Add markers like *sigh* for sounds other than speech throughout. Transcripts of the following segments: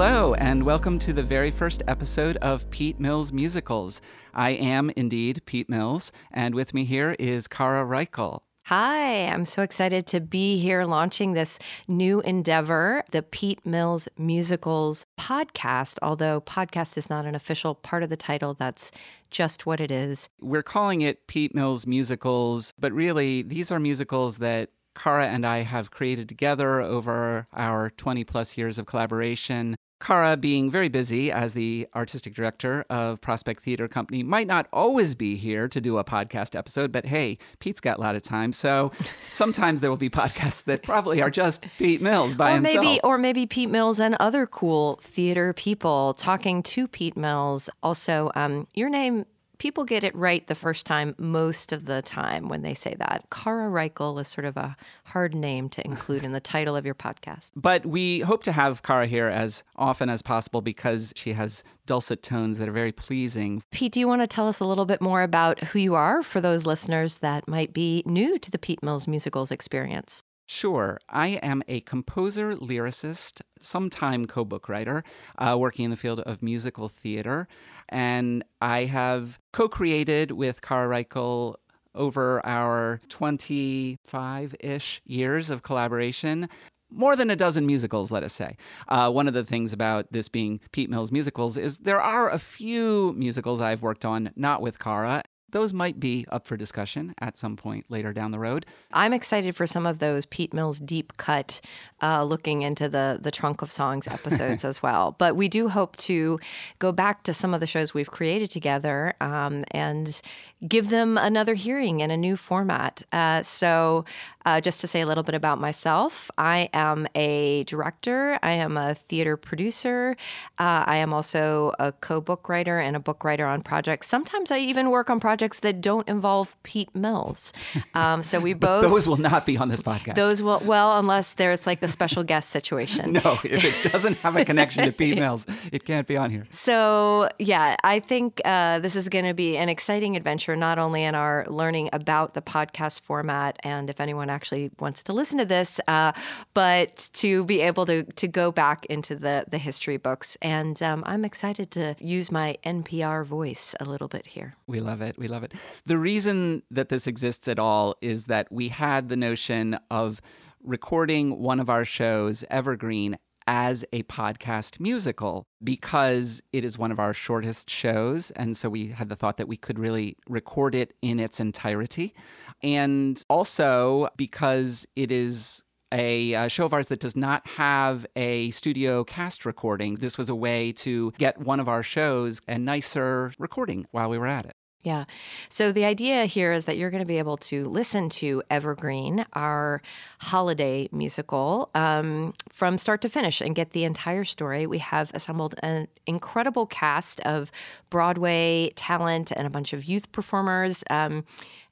Hello, and welcome to the very first episode of Pete Mills Musicals. I am indeed Pete Mills, and with me here is Cara Reichel. Hi, I'm so excited to be here launching this new endeavor, the Pete Mills Musicals podcast. Although podcast is not an official part of the title, that's just what it is. We're calling it Pete Mills Musicals, but really, these are musicals that Cara and I have created together over our 20 plus years of collaboration. Cara, being very busy as the artistic director of Prospect Theater Company, might not always be here to do a podcast episode, but hey, Pete's got a lot of time. So sometimes there will be podcasts that probably are just Pete Mills by or himself. Maybe, or maybe Pete Mills and other cool theater people talking to Pete Mills. Also, um, your name people get it right the first time most of the time when they say that. Cara Reichel is sort of a hard name to include in the title of your podcast. But we hope to have Cara here as often as possible because she has dulcet tones that are very pleasing. Pete, do you want to tell us a little bit more about who you are for those listeners that might be new to the Pete Mills musicals experience? Sure. I am a composer, lyricist, sometime co book writer, uh, working in the field of musical theater. And I have co created with Cara Reichel over our 25 ish years of collaboration more than a dozen musicals, let us say. Uh, one of the things about this being Pete Mills musicals is there are a few musicals I've worked on, not with Cara, those might be up for discussion at some point later down the road. I'm excited for some of those Pete Mills deep cut, uh, looking into the the trunk of songs *laughs* episodes as well. But we do hope to go back to some of the shows we've created together um, and give them another hearing in a new format. Uh, so, uh, just to say a little bit about myself, I am a director, I am a theater producer, uh, I am also a co book writer and a book writer on projects. Sometimes I even work on projects that don't involve Pete Mills. *laughs* Um, so we both. those will not be on this podcast. Those will, well, unless there's like the special guest situation. *laughs* no, if it doesn't have a connection to Pete *laughs* Mills, it can't be on here. So, yeah, I think uh, this is going to be an exciting adventure not only in our learning about the podcast format and if anyone actually wants to listen to this, uh, but to be able to, to go back into the, the history books. And um, I'm excited to use my NPR voice a little bit here. We love it. We love it. The reason that this exists at all is that we had the notion of recording one of our shows, Evergreen, as a podcast musical because it is one of our shortest shows. And so we had the thought that we could really record it in its entirety. And also because it is a, show of ours that does not have a studio cast recording. This was a way to get one of our shows a nicer recording while we were at it. Yeah. So the idea here is that you're going to be able to listen to Evergreen, our holiday musical, um, from start to finish and get the entire story. We have assembled an incredible cast of Broadway talent and a bunch of youth performers. Um,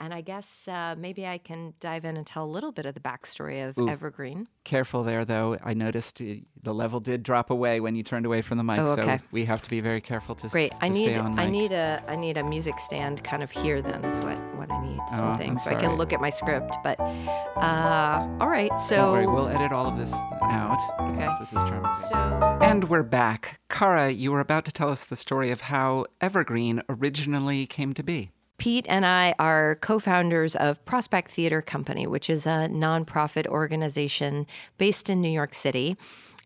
and I guess uh, maybe I can dive in and tell a little bit of the backstory of Ooh, Evergreen. Careful there, though. I noticed the level did drop away when you turned away from the mic, oh, okay. so we have to be very careful to. Great. To I need. I need a. I need a music stand kind of here. Then is what what I need. Something oh, so I can look at my script. But uh, all right. So Don't worry, we'll edit all of this out. Okay. This is charming. So and we're back. Cara, you were about to tell us the story of how Evergreen originally came to be. Pete and I are co founders of Prospect Theater Company, which is a nonprofit organization based in New York City.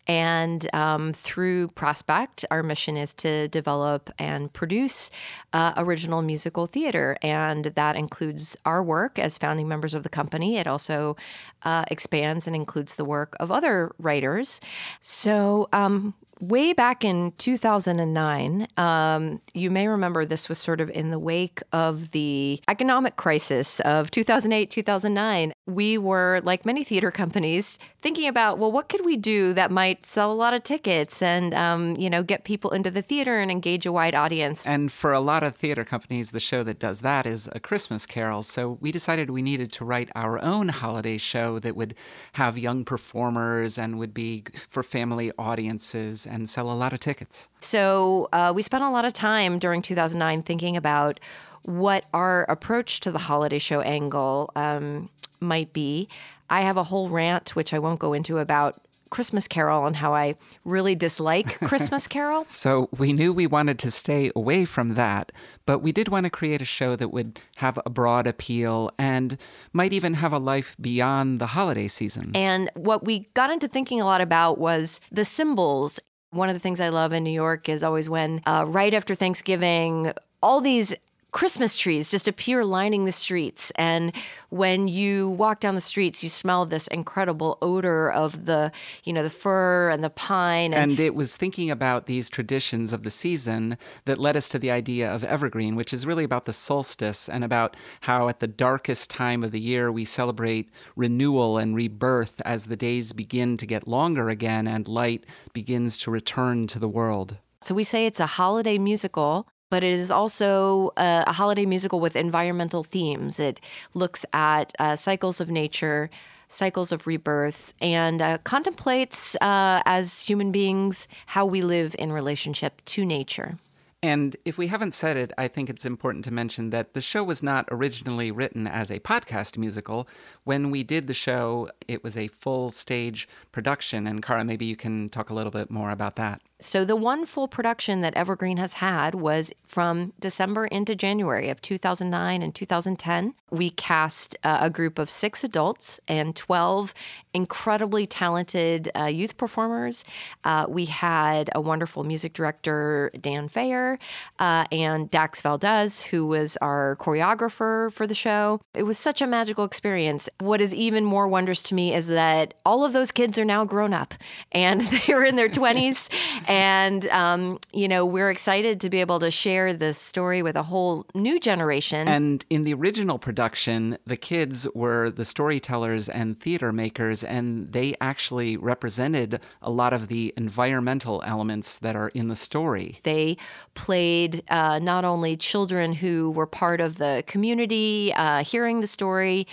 And um, through Prospect, our mission is to develop and produce uh, original musical theater. And that includes our work as founding members of the company. It also uh, expands and includes the work of other writers. So um, way back in 2009, um, you may remember this was sort of in the wake of the economic crisis of 2008, 2009. We were, like many theater companies, thinking about, well, what could we do that might sell a lot of tickets and, um, you know, get people into the theater and engage a wide audience? And for a lot of theater companies, the show that does that is A Christmas Carol. So we decided we needed to write our own holiday show that would have young performers and would be for family audiences and sell a lot of tickets. So uh, we spent a lot of time during 2009 thinking about what our approach to the holiday show angle um, might be. I have a whole rant, which I won't go into, about Christmas Carol and how I really dislike *laughs* Christmas Carol. So we knew we wanted to stay away from that, but we did want to create a show that would have a broad appeal and might even have a life beyond the holiday season. And what we got into thinking a lot about was the symbols. One of the things I love in New York is always when, uh, right after Thanksgiving, all these Christmas trees just appear lining the streets. And when you walk down the streets, you smell this incredible odor of the, you know, the fir and the pine. And, and it was thinking about these traditions of the season that led us to the idea of evergreen, which is really about the solstice and about how at the darkest time of the year we celebrate renewal and rebirth as the days begin to get longer again and light begins to return to the world. So we say it's a holiday musical but it is also a, a, holiday musical with environmental themes. It looks at uh, cycles of nature, cycles of rebirth, and uh, contemplates uh, as human beings how we live in relationship to nature. And if we haven't said it, I think it's important to mention that the show was not originally written as a podcast musical. When we did the show, it was a full stage production. And Cara, maybe you can talk a little bit more about that. So, the one full production that Evergreen has had was from December into January of 2009 and 2010. We cast uh, a group of six adults and 12 incredibly talented uh, youth performers. Uh, we had a wonderful music director, Dan Fayer, uh, and Dax Valdez, who was our choreographer for the show. It was such a magical experience. What is even more wondrous to me is that all of those kids are now grown up and *laughs* they are in their *laughs* 20s. And, um, you know, we're excited to be able to share this story with a whole new generation. And in the original production, the kids were the storytellers and theater makers, and they actually represented a lot of the environmental elements that are in the story. They played uh, not only children who were part of the community, uh, hearing the story,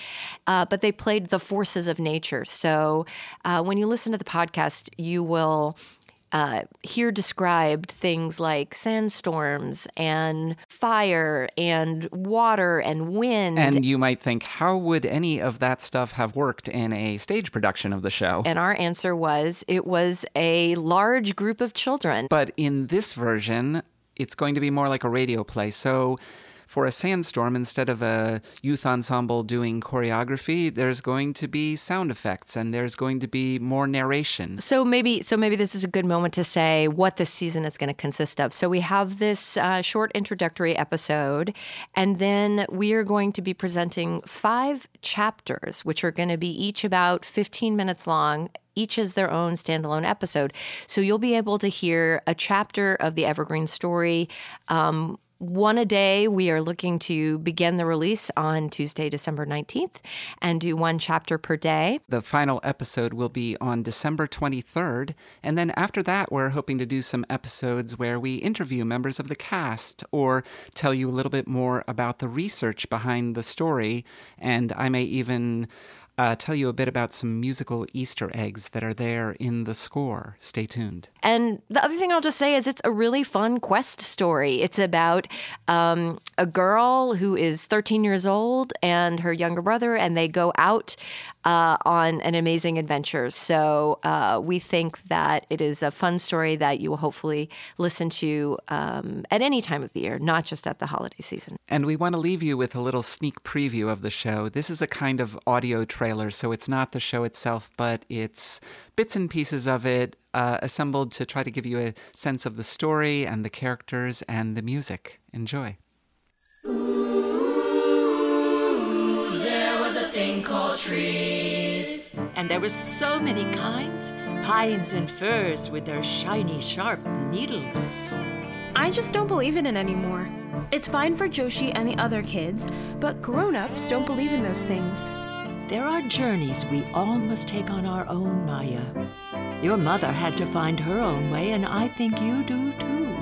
uh, but they played the forces of nature. So uh, when you listen to the podcast, you will uh, here described things like sandstorms and fire and water and wind. And you might think, how would any of that stuff have worked in a stage production of the show? And our answer was it was a large group of children. But in this version, it's going to be more like a radio play. So for a sandstorm, instead of a youth ensemble doing choreography, there's going to be sound effects and there's going to be more narration. So maybe, so maybe this is a good moment to say what this season is going to consist of. So we have this uh, short introductory episode, and then we are going to be presenting five chapters, which are going to be each about 15 minutes long each is their own standalone episode. So you'll be able to hear a chapter of the Evergreen story. Um, one a day. We are looking to begin the release on Tuesday, December 19th, and do one chapter per day. The final episode will be on December 23rd. And then after that, we're hoping to do some episodes where we interview members of the cast or tell you a little bit more about the research behind the story. And I may even uh, tell you a bit about some musical Easter eggs that are there in the score. Stay tuned. And the other thing I'll just say is it's a really fun quest story. It's about um, a girl who is 13 years old and her younger brother, and they go out uh, on an amazing adventure. So uh, we think that it is a fun story that you will hopefully listen to um, at any time of the year, not just at the holiday season. And we want to leave you with a little sneak preview of the show. This is a kind of audio trailer, so it's not the show itself, but it's bits and pieces of it uh, assembled to try to give you a sense of the story and the characters and the music. Enjoy. Ooh, there was a thing called trees. And there were so many kinds pines and firs with their shiny, sharp needles. I just don't believe in it anymore. It's fine for Joshi and the other kids, but grown ups don't believe in those things. There are journeys we all must take on our own, Maya. Your mother had to find her own way, and I think you do too.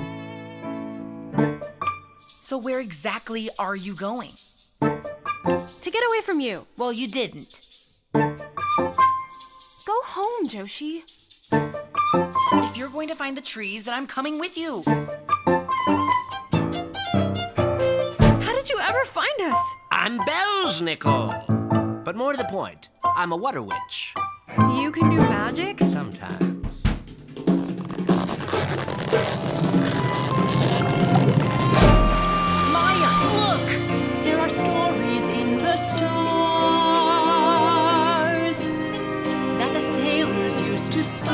So, where exactly are you going? To get away from you. Well, you didn't. Go home, Joshi. If you're going to find the trees, then I'm coming with you. How did you ever find us? I'm Bells, Nicole. But more to the point, I'm a water witch. You can do magic? Sometimes. Maya, look! There are stories in the stars that the sailors used to steer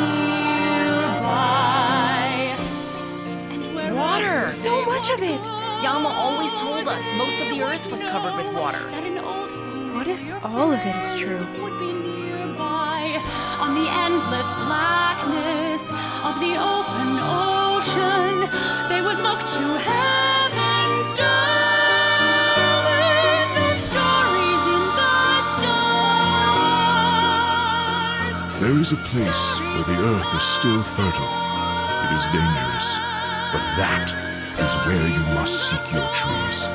by. And wherever Water! So much of it! Yama always told us most of the earth was covered with water. That an old What if all of it is true? would be nearby on the endless blackness of the open ocean. They would look to heaven's door with the stories in the stars. There is a place where the earth is still fertile. It is dangerous, but that is where you must seek your trees.